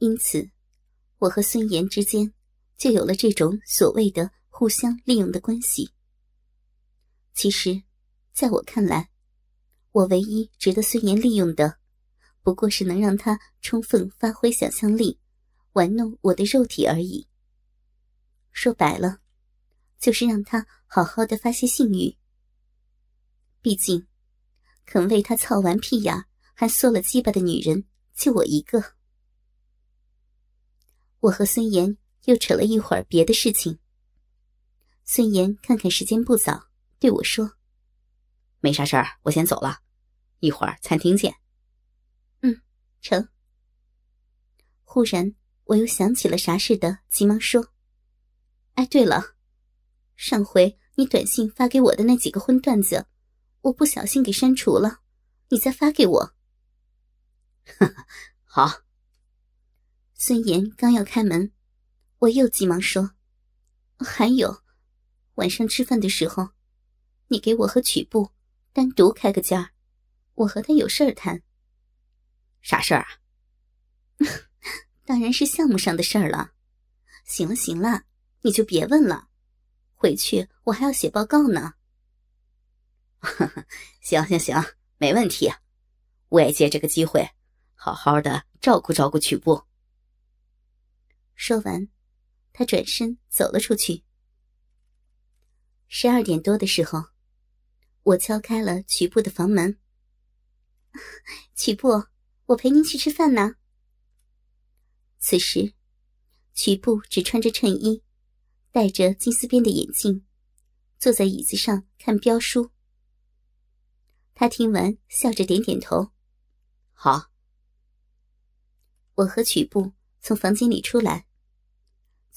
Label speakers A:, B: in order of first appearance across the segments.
A: 因此，我和孙岩之间就有了这种所谓的互相利用的关系。其实，在我看来，我唯一值得孙岩利用的，不过是能让他充分发挥想象力，玩弄我的肉体而已。说白了，就是让他好好的发泄性欲。毕竟，肯为他操完屁眼还缩了鸡巴的女人，就我一个。我和孙岩又扯了一会儿别的事情。孙岩看看时间不早，对我说：“
B: 没啥事儿，我先走了，一会儿餐厅见。”
A: 嗯，成。忽然，我又想起了啥似的，急忙说：“哎，对了，上回你短信发给我的那几个荤段子，我不小心给删除了，你再发给我。”
B: 哈哈好。
A: 孙岩刚要开门，我又急忙说：“还有，晚上吃饭的时候，你给我和曲布单独开个间儿，我和他有事儿谈。”“
B: 啥事儿啊？”“
A: 当然是项目上的事儿了。”“行了行了，你就别问了，回去我还要写报告呢。”“
B: 行行行，没问题，我也借这个机会，好好的照顾照顾曲布。”
A: 说完，他转身走了出去。十二点多的时候，我敲开了曲布的房门。曲布，我陪您去吃饭呢。此时，曲布只穿着衬衣，戴着金丝边的眼镜，坐在椅子上看标书。他听完，笑着点点头：“
B: 好。”
A: 我和曲布从房间里出来。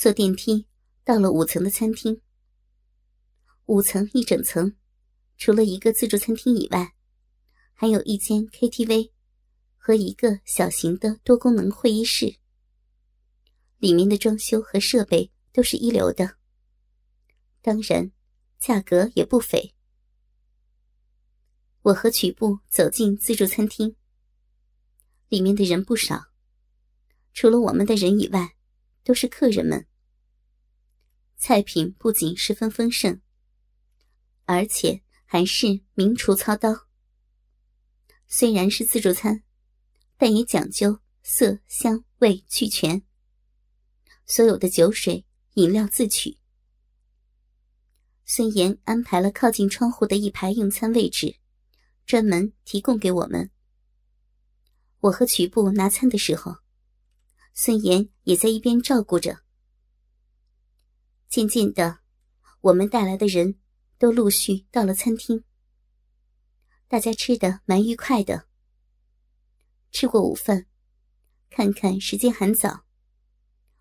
A: 坐电梯到了五层的餐厅。五层一整层，除了一个自助餐厅以外，还有一间 KTV 和一个小型的多功能会议室。里面的装修和设备都是一流的，当然，价格也不菲。我和曲布走进自助餐厅，里面的人不少，除了我们的人以外，都是客人们。菜品不仅十分丰盛，而且还是名厨操刀。虽然是自助餐，但也讲究色香味俱全。所有的酒水、饮料自取。孙岩安排了靠近窗户的一排用餐位置，专门提供给我们。我和曲布拿餐的时候，孙岩也在一边照顾着。渐渐的，我们带来的人都陆续到了餐厅。大家吃的蛮愉快的。吃过午饭，看看时间还早，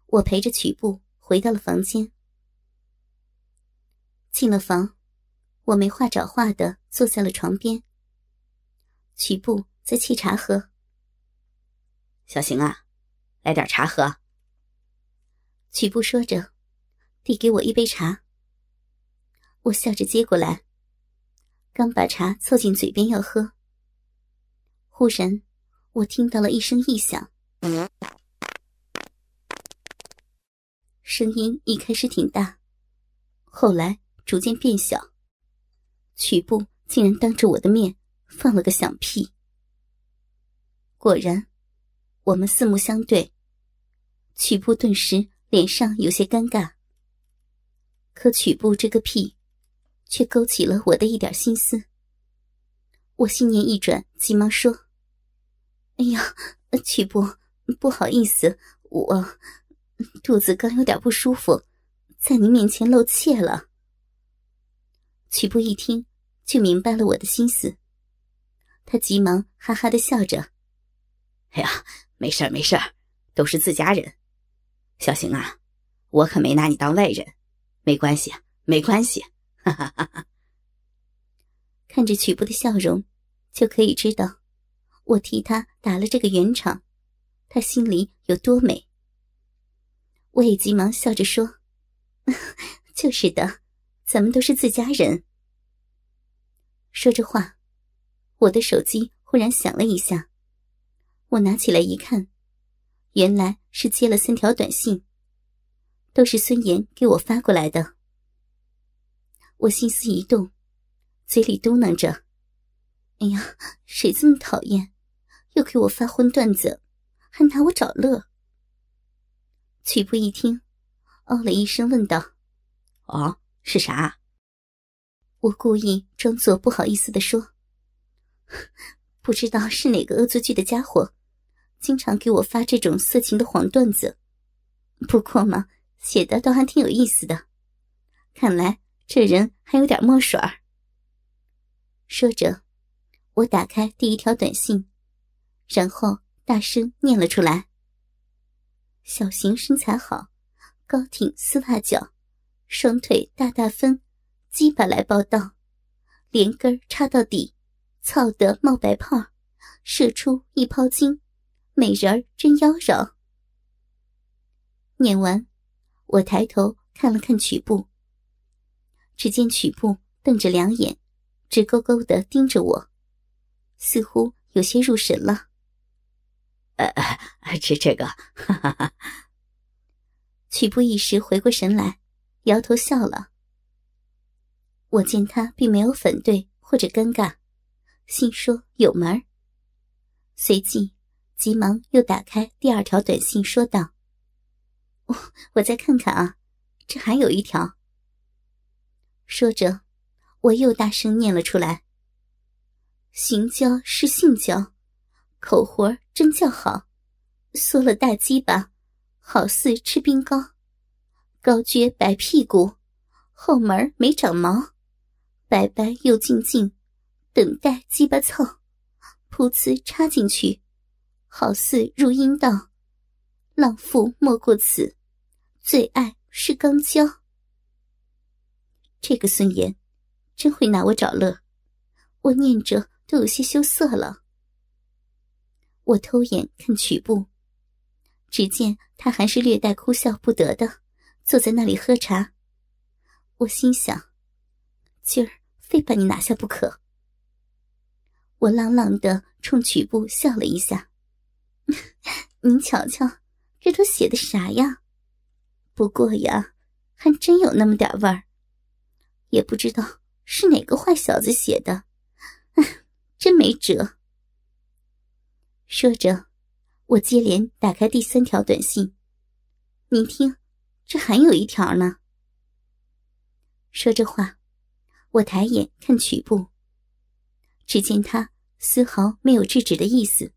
A: 我陪着曲布回到了房间。进了房，我没话找话的坐在了床边。曲布在沏茶喝。
B: 小邢啊，来点茶喝。
A: 曲布说着。递给我一杯茶，我笑着接过来，刚把茶凑进嘴边要喝，忽然我听到了一声异响，声音一开始挺大，后来逐渐变小，曲布竟然当着我的面放了个响屁。果然，我们四目相对，曲布顿时脸上有些尴尬。可曲布这个屁，却勾起了我的一点心思。我心念一转，急忙说：“哎呀，曲布，不好意思，我肚子刚有点不舒服，在您面前露怯了。”曲布一听，就明白了我的心思，他急忙哈哈的笑着：“
B: 哎呀，没事没事都是自家人。小邢啊，我可没拿你当外人。”没关系，没关系，哈哈哈哈！
A: 看着曲布的笑容，就可以知道我替他打了这个圆场，他心里有多美。我也急忙笑着说：“ 就是的，咱们都是自家人。”说着话，我的手机忽然响了一下，我拿起来一看，原来是接了三条短信，都是孙岩给我发过来的。我心思一动，嘴里嘟囔着：“哎呀，谁这么讨厌，又给我发荤段子，还拿我找乐。”曲步一听，哦了一声，问道：“
B: 哦，是啥？”
A: 我故意装作不好意思的说：“不知道是哪个恶作剧的家伙，经常给我发这种色情的黄段子。不过嘛，写的倒还挺有意思的。看来这人还有点墨水儿。”说着，我打开第一条短信，然后大声念了出来：“小型身材好，高挺丝袜脚，双腿大大分。”鸡巴来报道，连根插到底，操得冒白泡，射出一泡精，美人儿真妖娆。念完，我抬头看了看曲布，只见曲布瞪着两眼，直勾勾的盯着我，似乎有些入神了。
B: 呃，这这个，哈哈哈。
A: 曲布一时回过神来，摇头笑了。我见他并没有反对或者尴尬，心说有门儿。随即，急忙又打开第二条短信，说道：“我我再看看啊，这还有一条。”说着，我又大声念了出来：“行交是性交，口活真叫好，缩了大鸡巴，好似吃冰糕，高撅白屁股，后门没长毛。”白白又静静，等待鸡巴操，噗呲插进去，好似入阴道。浪妇莫过此，最爱是钢胶。这个孙岩，真会拿我找乐，我念着都有些羞涩了。我偷眼看曲步，只见他还是略带哭笑不得的坐在那里喝茶。我心想，今儿。非把你拿下不可！我朗朗的冲曲步笑了一下。您瞧瞧，这都写的啥呀？不过呀，还真有那么点味儿。也不知道是哪个坏小子写的，真没辙。说着，我接连打开第三条短信。您听，这还有一条呢。说着话。我抬眼看曲步，只见他丝毫没有制止的意思。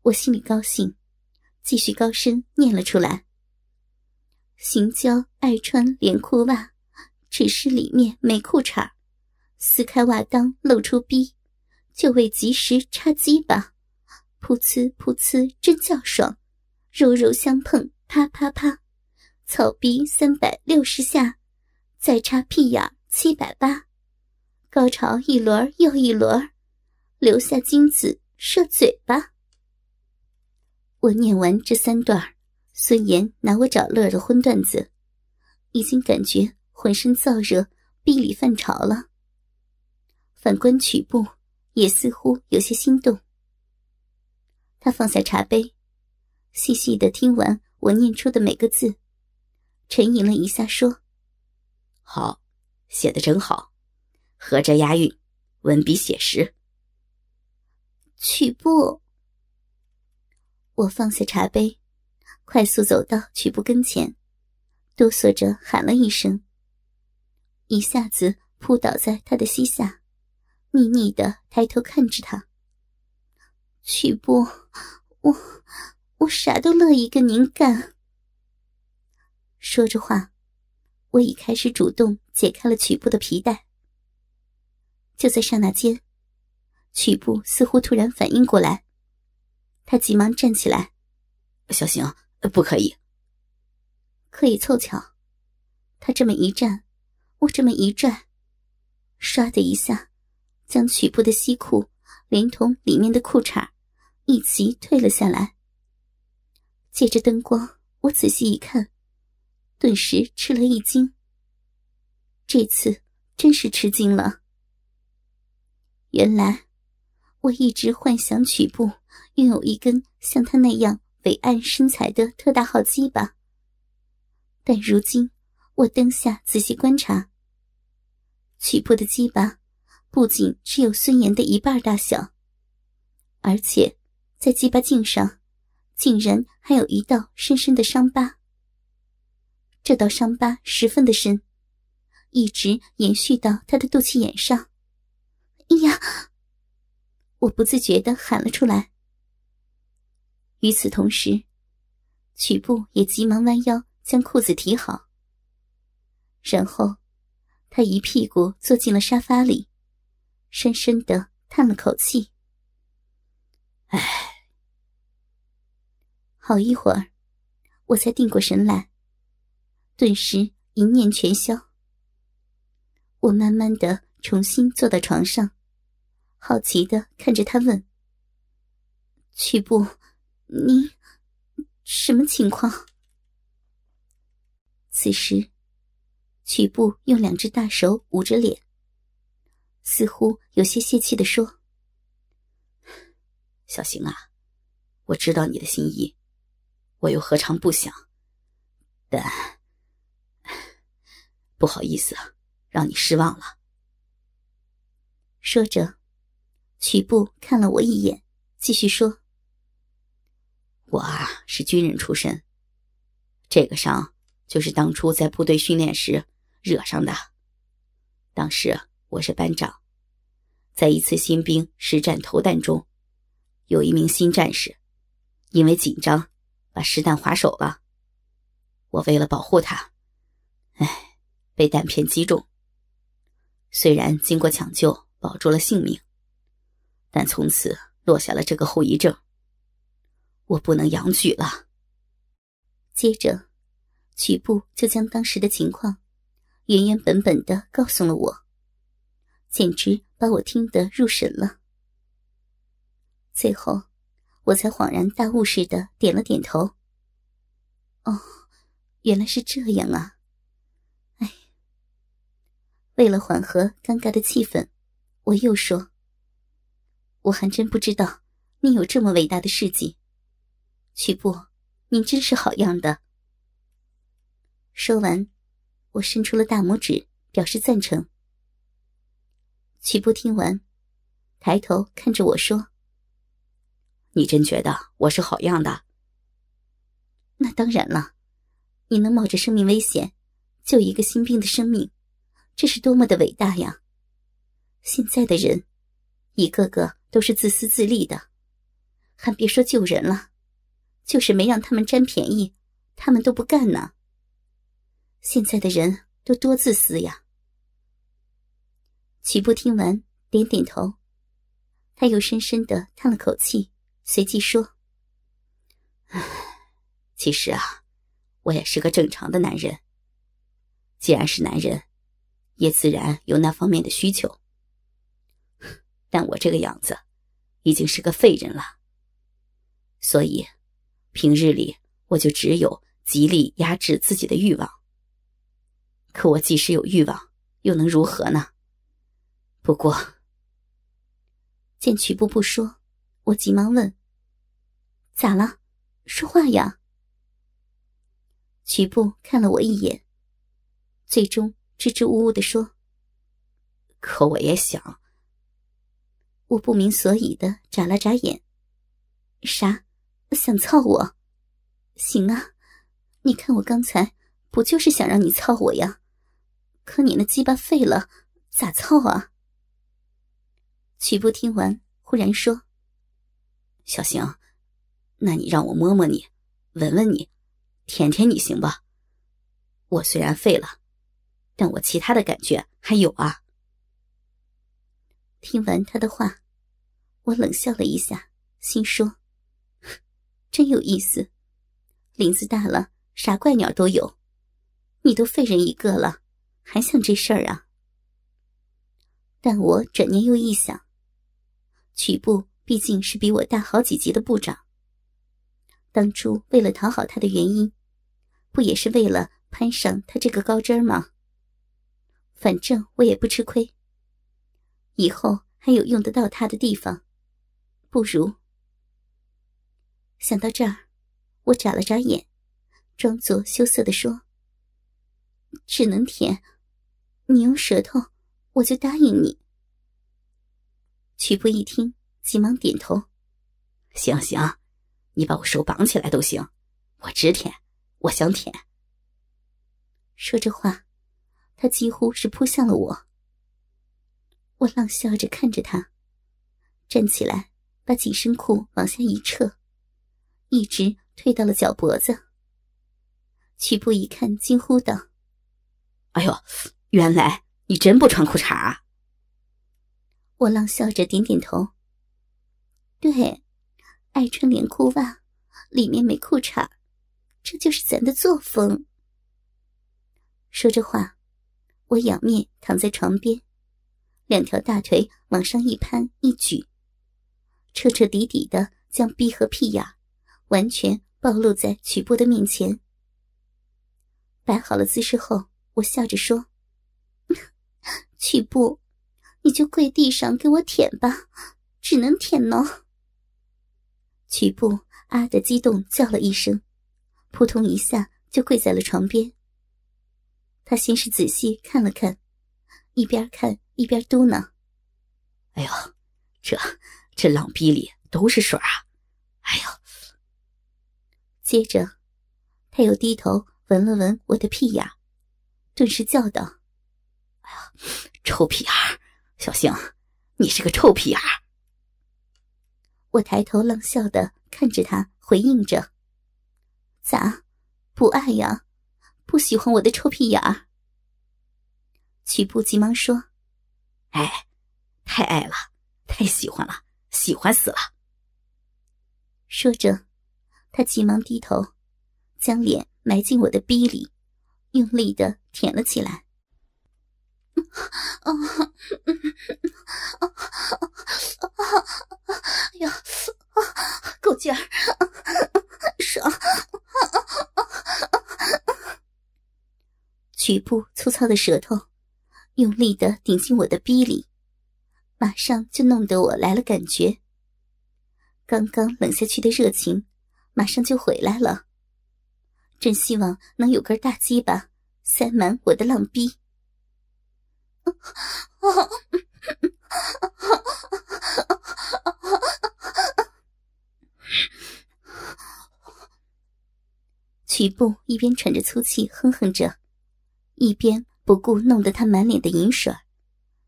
A: 我心里高兴，继续高声念了出来：“行娇爱穿连裤袜，只是里面没裤衩撕开袜裆露出逼，就为及时插鸡巴，噗呲噗呲真叫爽，肉肉相碰啪啪啪，草逼三百六十下，再插屁眼。”七百八，高潮一轮又一轮，留下精子射嘴巴。我念完这三段孙岩拿我找乐的荤段子，已经感觉浑身燥热，臂里泛潮了。反观曲布，也似乎有些心动。他放下茶杯，细细的听完我念出的每个字，沉吟了一下，说：“
B: 好。”写的真好，合着押韵，文笔写实。
A: 曲步，我放下茶杯，快速走到曲步跟前，哆嗦着喊了一声，一下子扑倒在他的膝下，腻腻的抬头看着他。曲步，我我啥都乐意跟您干。说着话。我已开始主动解开了曲步的皮带。就在刹那间，曲步似乎突然反应过来，他急忙站起来：“
B: 小邢，不可以，
A: 可以凑巧。”他这么一站，我这么一拽，唰的一下，将曲布的西裤连同里面的裤衩一齐退了下来。借着灯光，我仔细一看。顿时吃了一惊。这次真是吃惊了。原来我一直幻想曲布拥有一根像他那样伟岸身材的特大号鸡巴。但如今我灯下仔细观察，曲部的鸡巴不仅只有孙岩的一半大小，而且在鸡巴茎上竟然还有一道深深的伤疤。这道伤疤十分的深，一直延续到他的肚脐眼上。哎呀！我不自觉的喊了出来。与此同时，曲步也急忙弯腰将裤子提好，然后他一屁股坐进了沙发里，深深的叹了口气：“
B: 唉。”
A: 好一会儿，我才定过神来，顿时一念全消。我慢慢的重新坐到床上。好奇的看着他问：“曲步，你什么情况？”此时，曲步用两只大手捂着脸，似乎有些泄气的说：“
B: 小邢啊，我知道你的心意，我又何尝不想？但不好意思，让你失望了。”
A: 说着。曲布看了我一眼，继续说：“
B: 我啊是军人出身，这个伤就是当初在部队训练时惹上的。当时我是班长，在一次新兵实战投弹中，有一名新战士因为紧张把实弹划手了。我为了保护他，哎，被弹片击中。虽然经过抢救保住了性命。”但从此落下了这个后遗症，我不能养举了。
A: 接着，曲步就将当时的情况原原本本的告诉了我，简直把我听得入神了。最后，我才恍然大悟似的点了点头。哦，原来是这样啊！哎，为了缓和尴尬的气氛，我又说。我还真不知道，你有这么伟大的事迹，曲布，您真是好样的。说完，我伸出了大拇指，表示赞成。曲布听完，抬头看着我说：“
B: 你真觉得我是好样的？”
A: 那当然了，你能冒着生命危险救一个新兵的生命，这是多么的伟大呀！现在的人，一个个。都是自私自利的，还别说救人了，就是没让他们占便宜，他们都不干呢。现在的人都多自私呀！曲步听完，点点头，他又深深的叹了口气，随即说：“
B: 唉，其实啊，我也是个正常的男人。既然是男人，也自然有那方面的需求。”但我这个样子，已经是个废人了。所以，平日里我就只有极力压制自己的欲望。可我即使有欲望，又能如何呢？不过，
A: 见曲步不说，我急忙问：“咋了？说话呀！”曲步看了我一眼，最终支支吾吾的说：“
B: 可我也想。”
A: 我不明所以的眨了眨眼。啥？想操我？行啊，你看我刚才不就是想让你操我呀？可你那鸡巴废了，咋操啊？曲步听完，忽然说：“
B: 小行，那你让我摸摸你，闻闻你，舔舔你行吧？我虽然废了，但我其他的感觉还有啊。”
A: 听完他的话。我冷笑了一下，心说：“真有意思，林子大了，啥怪鸟都有。你都废人一个了，还想这事儿啊？”但我转念又一想，曲部毕竟是比我大好几级的部长，当初为了讨好他的原因，不也是为了攀上他这个高枝吗？反正我也不吃亏，以后还有用得到他的地方。不如。想到这儿，我眨了眨眼，装作羞涩的说：“只能舔，你用舌头，我就答应你。”曲波一听，急忙点头：“
B: 行行，你把我手绑起来都行，我只舔，我想舔。”
A: 说着话，他几乎是扑向了我。我冷笑着看着他，站起来，把紧身裤往下一撤，一直退到了脚脖子。曲步一看，惊呼道：“
B: 哎呦，原来你真不穿裤衩啊！”
A: 我浪笑着点点头：“对，爱穿连裤袜，里面没裤衩，这就是咱的作风。”说着话，我仰面躺在床边。两条大腿往上一攀一举，彻彻底底的将逼和屁眼完全暴露在曲波的面前。摆好了姿势后，我笑着说：“ 曲波，你就跪地上给我舔吧，只能舔呢。”曲波啊的激动叫了一声，扑通一下就跪在了床边。他先是仔细看了看，一边看。一边嘟囔：“
B: 哎呦，这这浪逼里都是水啊！哎呦！”
A: 接着，他又低头闻了闻我的屁眼，顿时叫道：“
B: 哎呀，臭屁眼！小星，你是个臭屁眼！”
A: 我抬头冷笑的看着他，回应着：“咋，不爱呀？不喜欢我的臭屁眼？”曲步急忙说。
B: 哎，太爱了，太喜欢了，喜欢死了。
A: 说着，他急忙低头，将脸埋进我的逼里，用力的舔了起来。啊，呀，够劲儿，爽！局部粗糙的舌头。用力的顶进我的逼里，马上就弄得我来了感觉。刚刚冷下去的热情，马上就回来了。真希望能有根大鸡巴塞满我的浪逼。曲步一边喘着粗气哼哼着，一边。不顾弄得他满脸的银水，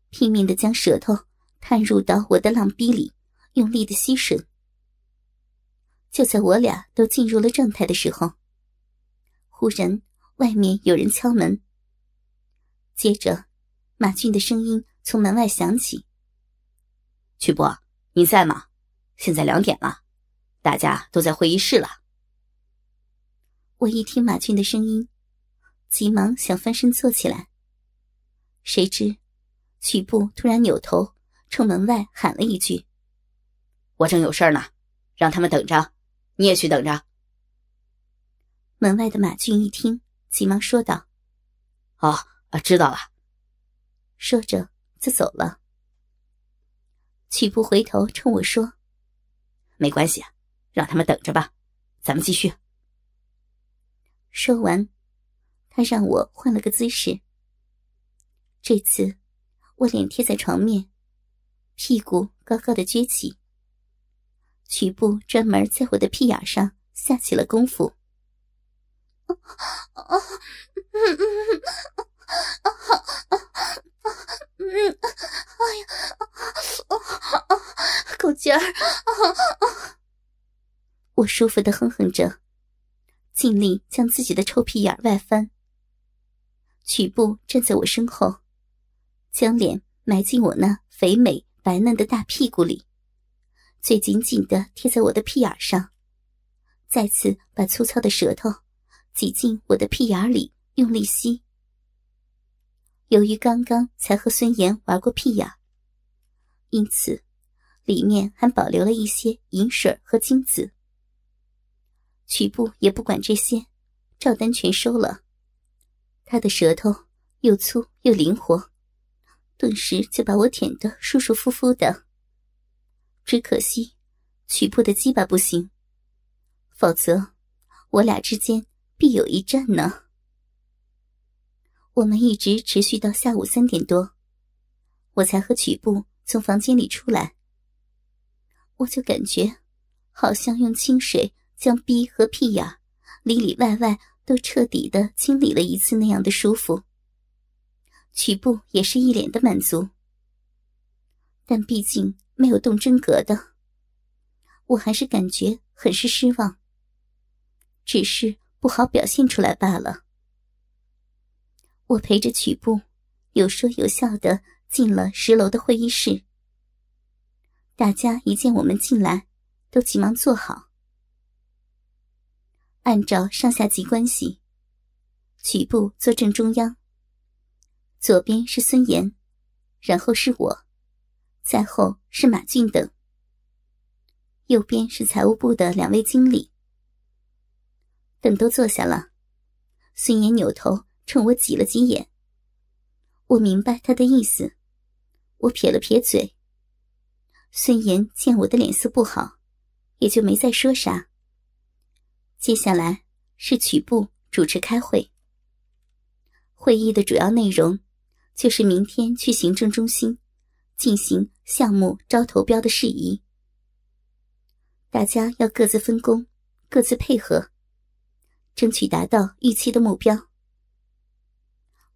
A: 拼命的将舌头探入到我的浪逼里，用力的吸吮。就在我俩都进入了状态的时候，忽然外面有人敲门。接着，马俊的声音从门外响起：“
B: 曲波，你在吗？现在两点了，大家都在会议室了。”
A: 我一听马俊的声音。急忙想翻身坐起来，谁知曲步突然扭头冲门外喊了一句：“
B: 我正有事呢，让他们等着，你也去等着。”
A: 门外的马俊一听，急忙说道：“
B: 哦，知道了。”
A: 说着就走了。曲步回头冲我说：“
B: 没关系，让他们等着吧，咱们继续。”
A: 说完。他让我换了个姿势。这次，我脸贴在床面，屁股高高的撅起。曲步专门在我的屁眼上下起了功夫。啊啊嗯嗯啊啊嗯，哎呀，啊啊够劲儿！我舒服的哼哼着，尽力将自己的臭屁眼外翻。曲布站在我身后，将脸埋进我那肥美白嫩的大屁股里，嘴紧紧的贴在我的屁眼上，再次把粗糙的舌头挤进我的屁眼里，用力吸。由于刚刚才和孙岩玩过屁眼，因此里面还保留了一些银水和精子。曲布也不管这些，照单全收了。他的舌头又粗又灵活，顿时就把我舔得舒舒服服的。只可惜，曲步的鸡巴不行，否则我俩之间必有一战呢。我们一直持续到下午三点多，我才和曲部从房间里出来。我就感觉，好像用清水将逼和屁眼里里外外都彻底的清理了一次那样的舒服。曲部也是一脸的满足，但毕竟没有动真格的，我还是感觉很是失望。只是不好表现出来罢了。我陪着曲部，有说有笑的进了十楼的会议室。大家一见我们进来，都急忙坐好。按照上下级关系，曲部坐正中央。左边是孙岩，然后是我，再后是马俊等。右边是财务部的两位经理。等都坐下了，孙岩扭头冲我挤了挤眼。我明白他的意思，我撇了撇嘴。孙岩见我的脸色不好，也就没再说啥。接下来是曲部主持开会。会议的主要内容就是明天去行政中心进行项目招投标的事宜。大家要各自分工，各自配合，争取达到预期的目标。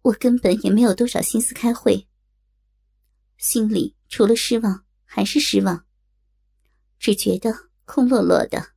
A: 我根本也没有多少心思开会，心里除了失望。还是失望，只觉得空落落的。